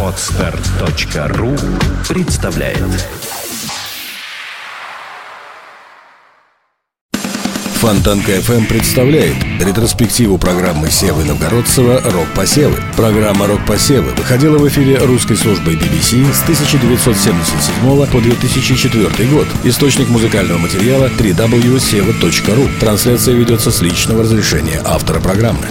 Отстар.ру представляет Фонтанка FM представляет ретроспективу программы Севы Новгородцева «Рок-посевы». Программа «Рок-посевы» выходила в эфире русской службой BBC с 1977 по 2004 год. Источник музыкального материала www.seva.ru. Трансляция ведется с личного разрешения автора программы.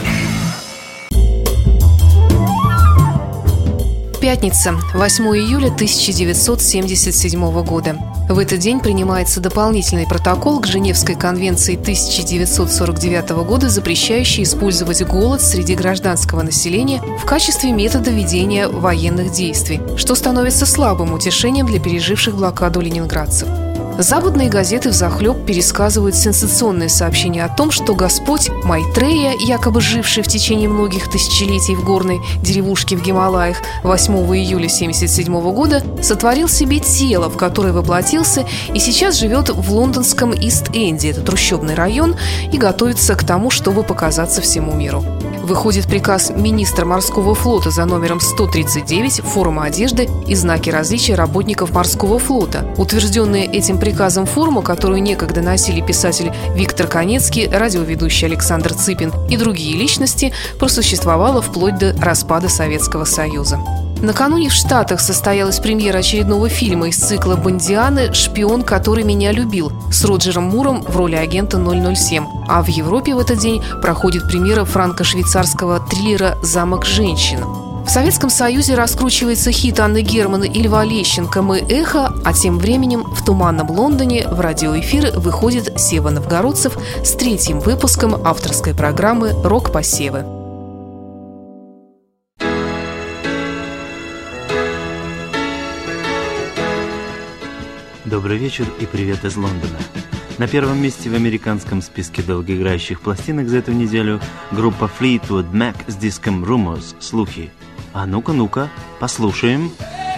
Пятница, 8 июля 1977 года. В этот день принимается дополнительный протокол к Женевской конвенции 1949 года, запрещающий использовать голод среди гражданского населения в качестве метода ведения военных действий, что становится слабым утешением для переживших блокаду ленинградцев. Западные газеты в захлеб пересказывают сенсационные сообщения о том, что Господь Майтрея, якобы живший в течение многих тысячелетий в горной деревушке в Гималаях 8 июля 1977 года, сотворил себе тело, в которое воплотился и сейчас живет в лондонском Ист-Энде, это трущобный район, и готовится к тому, чтобы показаться всему миру выходит приказ министра морского флота за номером 139 форма одежды и знаки различия работников морского флота. Утвержденные этим приказом форму, которую некогда носили писатель Виктор Конецкий, радиоведущий Александр Цыпин и другие личности, просуществовала вплоть до распада Советского Союза. Накануне в Штатах состоялась премьера очередного фильма из цикла «Бондианы. Шпион, который меня любил» с Роджером Муром в роли агента 007. А в Европе в этот день проходит премьера франко-швейцарского триллера «Замок женщин». В Советском Союзе раскручивается хит Анны Германа и Льва Лещенко «Мы эхо», а тем временем в туманном Лондоне в радиоэфир выходит Сева Новгородцев с третьим выпуском авторской программы «Рок-посевы». Добрый вечер и привет из Лондона. На первом месте в американском списке долгоиграющих пластинок за эту неделю группа Fleetwood Mac с диском Rumors, слухи. А ну-ка, ну-ка, послушаем. Послушаем.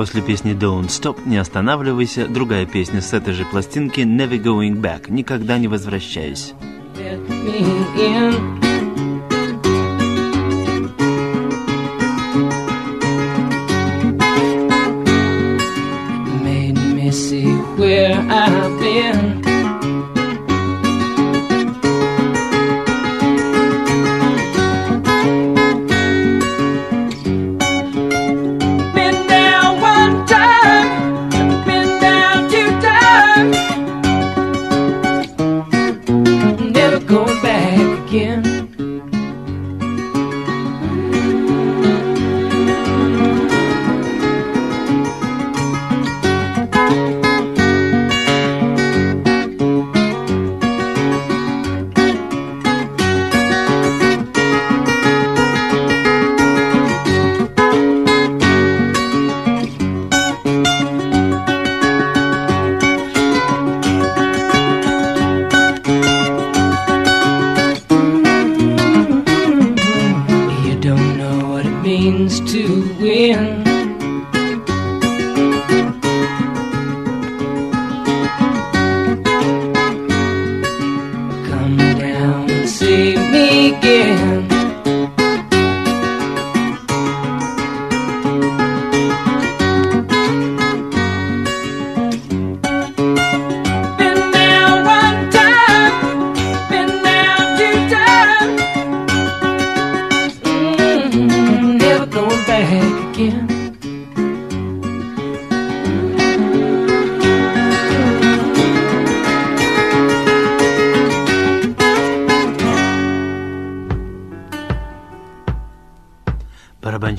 После песни Don't Stop «Не останавливайся» другая песня с этой же пластинки Never Going Back «Никогда не возвращаюсь». where I've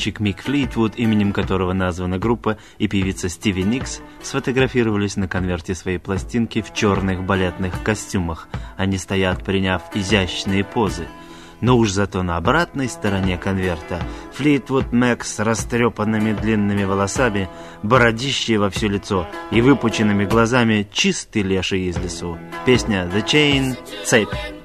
Барабанщик Мик Флитвуд, именем которого названа группа, и певица Стиви Никс сфотографировались на конверте своей пластинки в черных балетных костюмах. Они стоят, приняв изящные позы. Но уж зато на обратной стороне конверта Флитвуд Мэк с растрепанными длинными волосами, бородищей во все лицо и выпученными глазами чистый леший из лесу. Песня «The Chain» — «Цепь».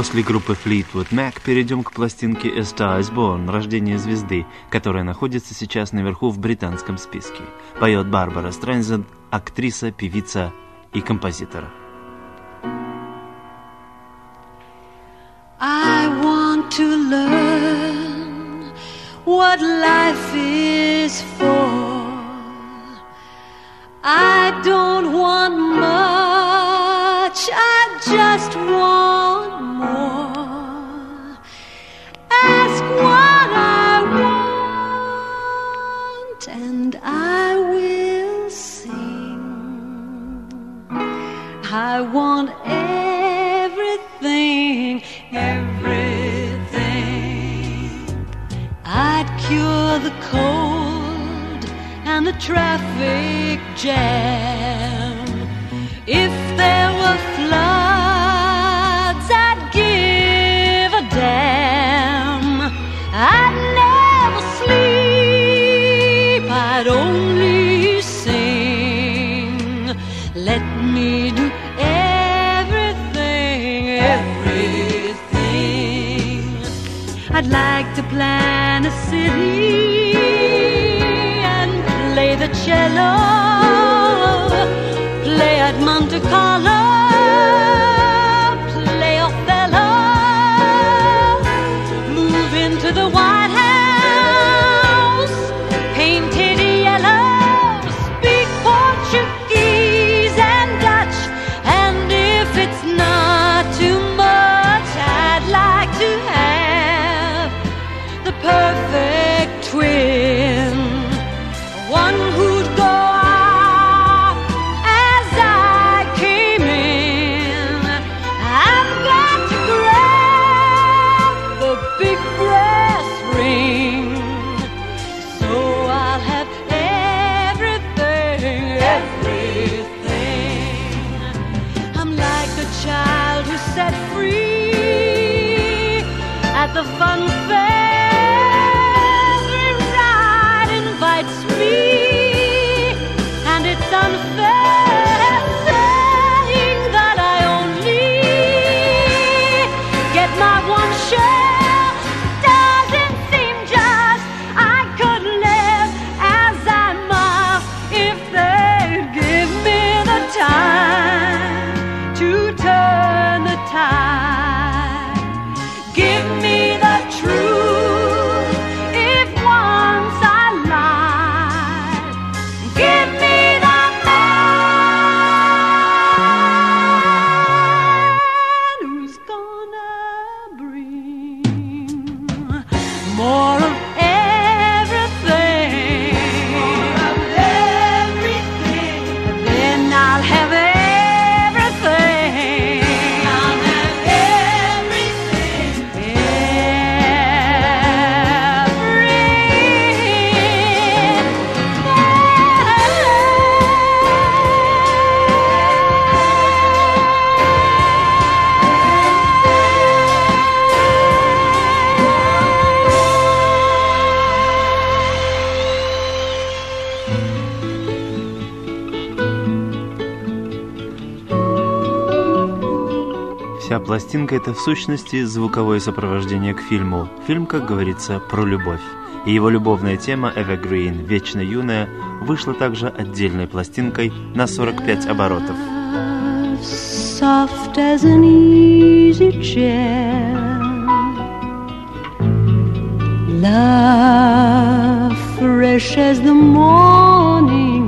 После группы Fleetwood Mac перейдем к пластинке A Star is Born, Рождение звезды, которая находится сейчас наверху в британском списке. Поет Барбара Стрэнзен, актриса, певица и композитор. I want to learn what life is for. I don't want much, I just traffic jam. If there were floods, I'd give a damn. I'd never sleep, I'd only sing. Let me do everything, everything. I'd like to plan a city. The cello play at Monte Carlo. the fun. пластинка – это в сущности звуковое сопровождение к фильму. Фильм, как говорится, про любовь. И его любовная тема «Evergreen» – «Вечно юная» вышла также отдельной пластинкой на 45 оборотов. Soft as an easy chair Love fresh as the morning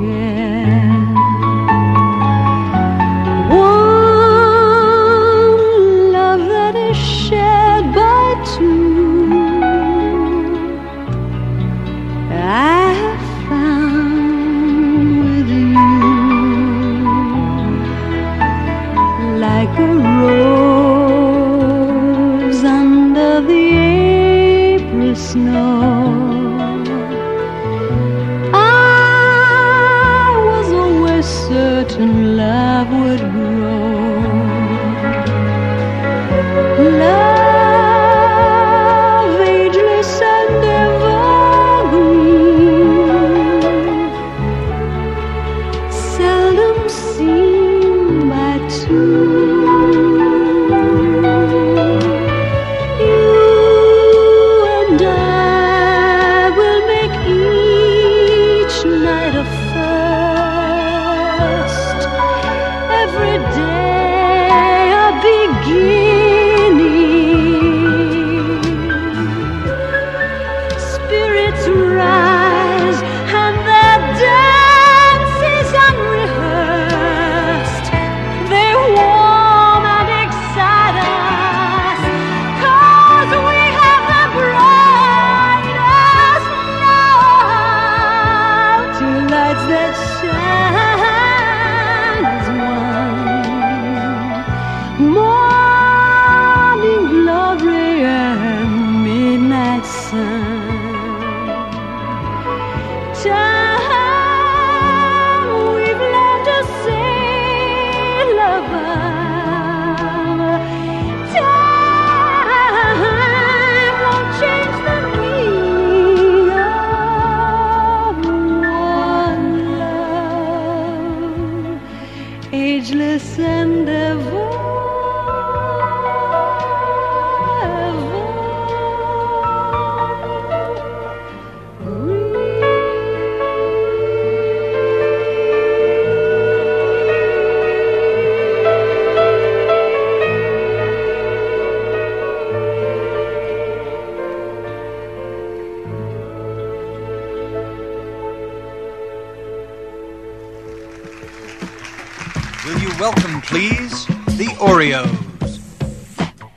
certain love would grow.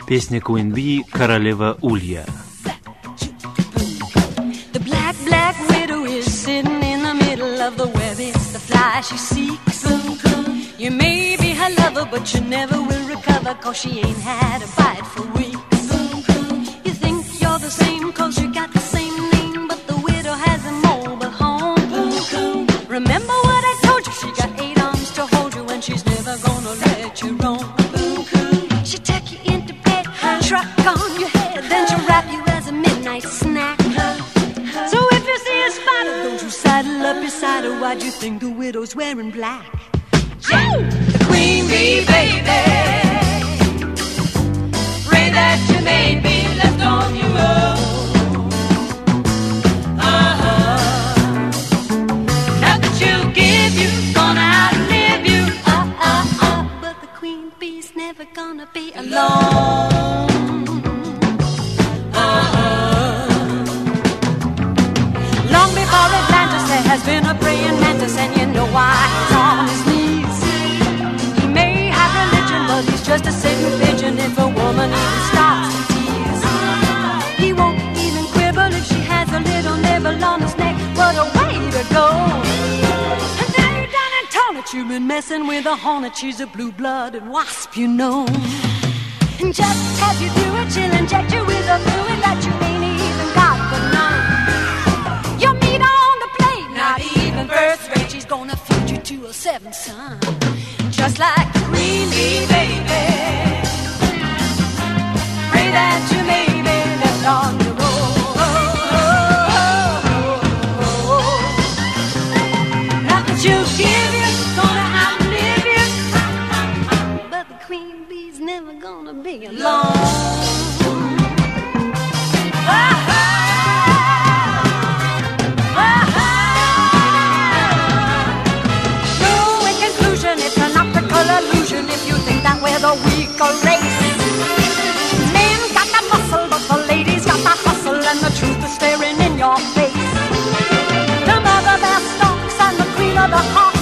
Песня Queen Bee «Королева Улья». The black, black widow is sitting in the middle of the web. It's the fly she seeks. You may be her lover, but you never will recover, cause she ain't had a bite for weeks. You think you're the same, cause you got the same name, but the widow has a mobile home. Remember what I told you? She got eight arms to hold you, and she's never gonna let you roam. She'll take you into bed, truck on your head, then she'll wrap you as a midnight snack. So if you see a spider, don't you saddle up beside her. Why'd you think the widow's wearing black? The queen bee, baby. Pray that you may be left on your own. Uh-huh. Not that she'll give you, gonna outlive you. Uh-uh-uh. But the queen bee's never gonna be alone. You've been messing with a hornet. She's a blue-blooded wasp, you know. And just as you do it, she'll inject you with a fluid that you ain't even got but none. Your meat on the plate, not even first rate. She's gonna feed you to a seventh son, just like the queen baby. Pray that you may be left on your a race. Men got the muscle, but the ladies got the hustle, and the truth is staring in your face. The mother bear stalks and the queen of the hearts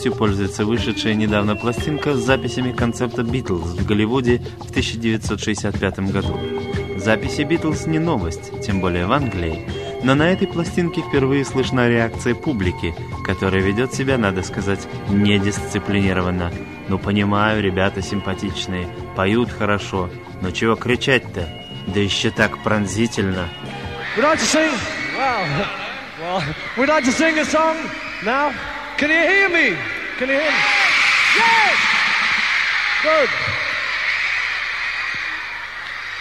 популярностью пользуется вышедшая недавно пластинка с записями концепта «Битлз» в Голливуде в 1965 году. Записи «Битлз» не новость, тем более в Англии, но на этой пластинке впервые слышна реакция публики, которая ведет себя, надо сказать, недисциплинированно. Ну, понимаю, ребята симпатичные, поют хорошо, но чего кричать-то? Да еще так пронзительно. We'd like to sing. A song now. Can you hear me? Can you hear me? Yes! Good.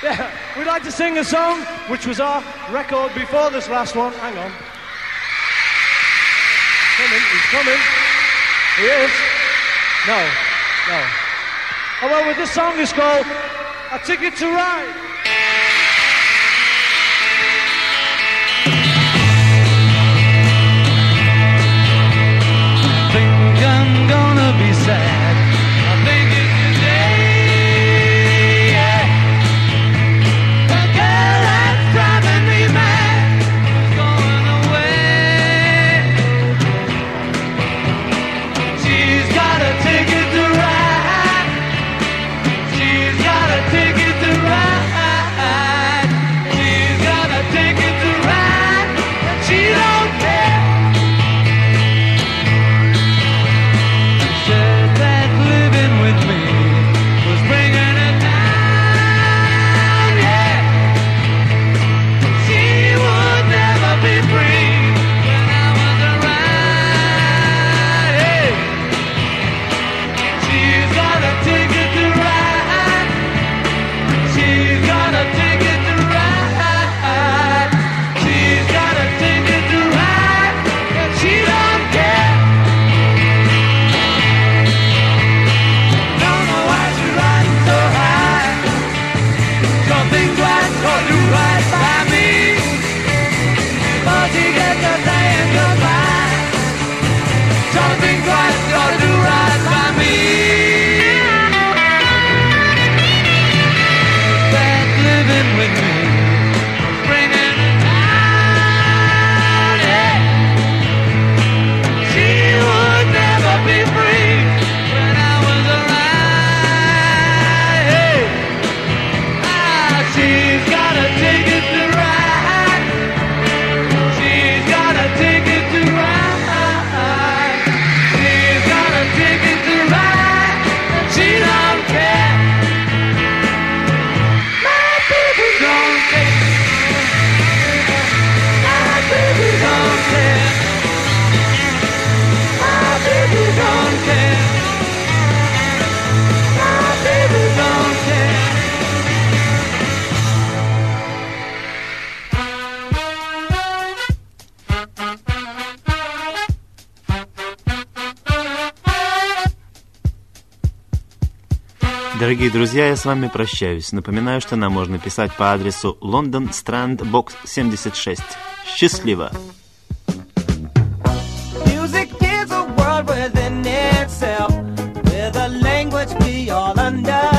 Yeah, we'd like to sing a song which was our record before this last one. Hang on. He's coming, he's coming. He is. No, no. Oh, well, well, this song is called A Ticket to Ride. Дорогие друзья, я с вами прощаюсь. Напоминаю, что нам можно писать по адресу Лондон Странд Бокс 76. Счастливо! Language we all understand.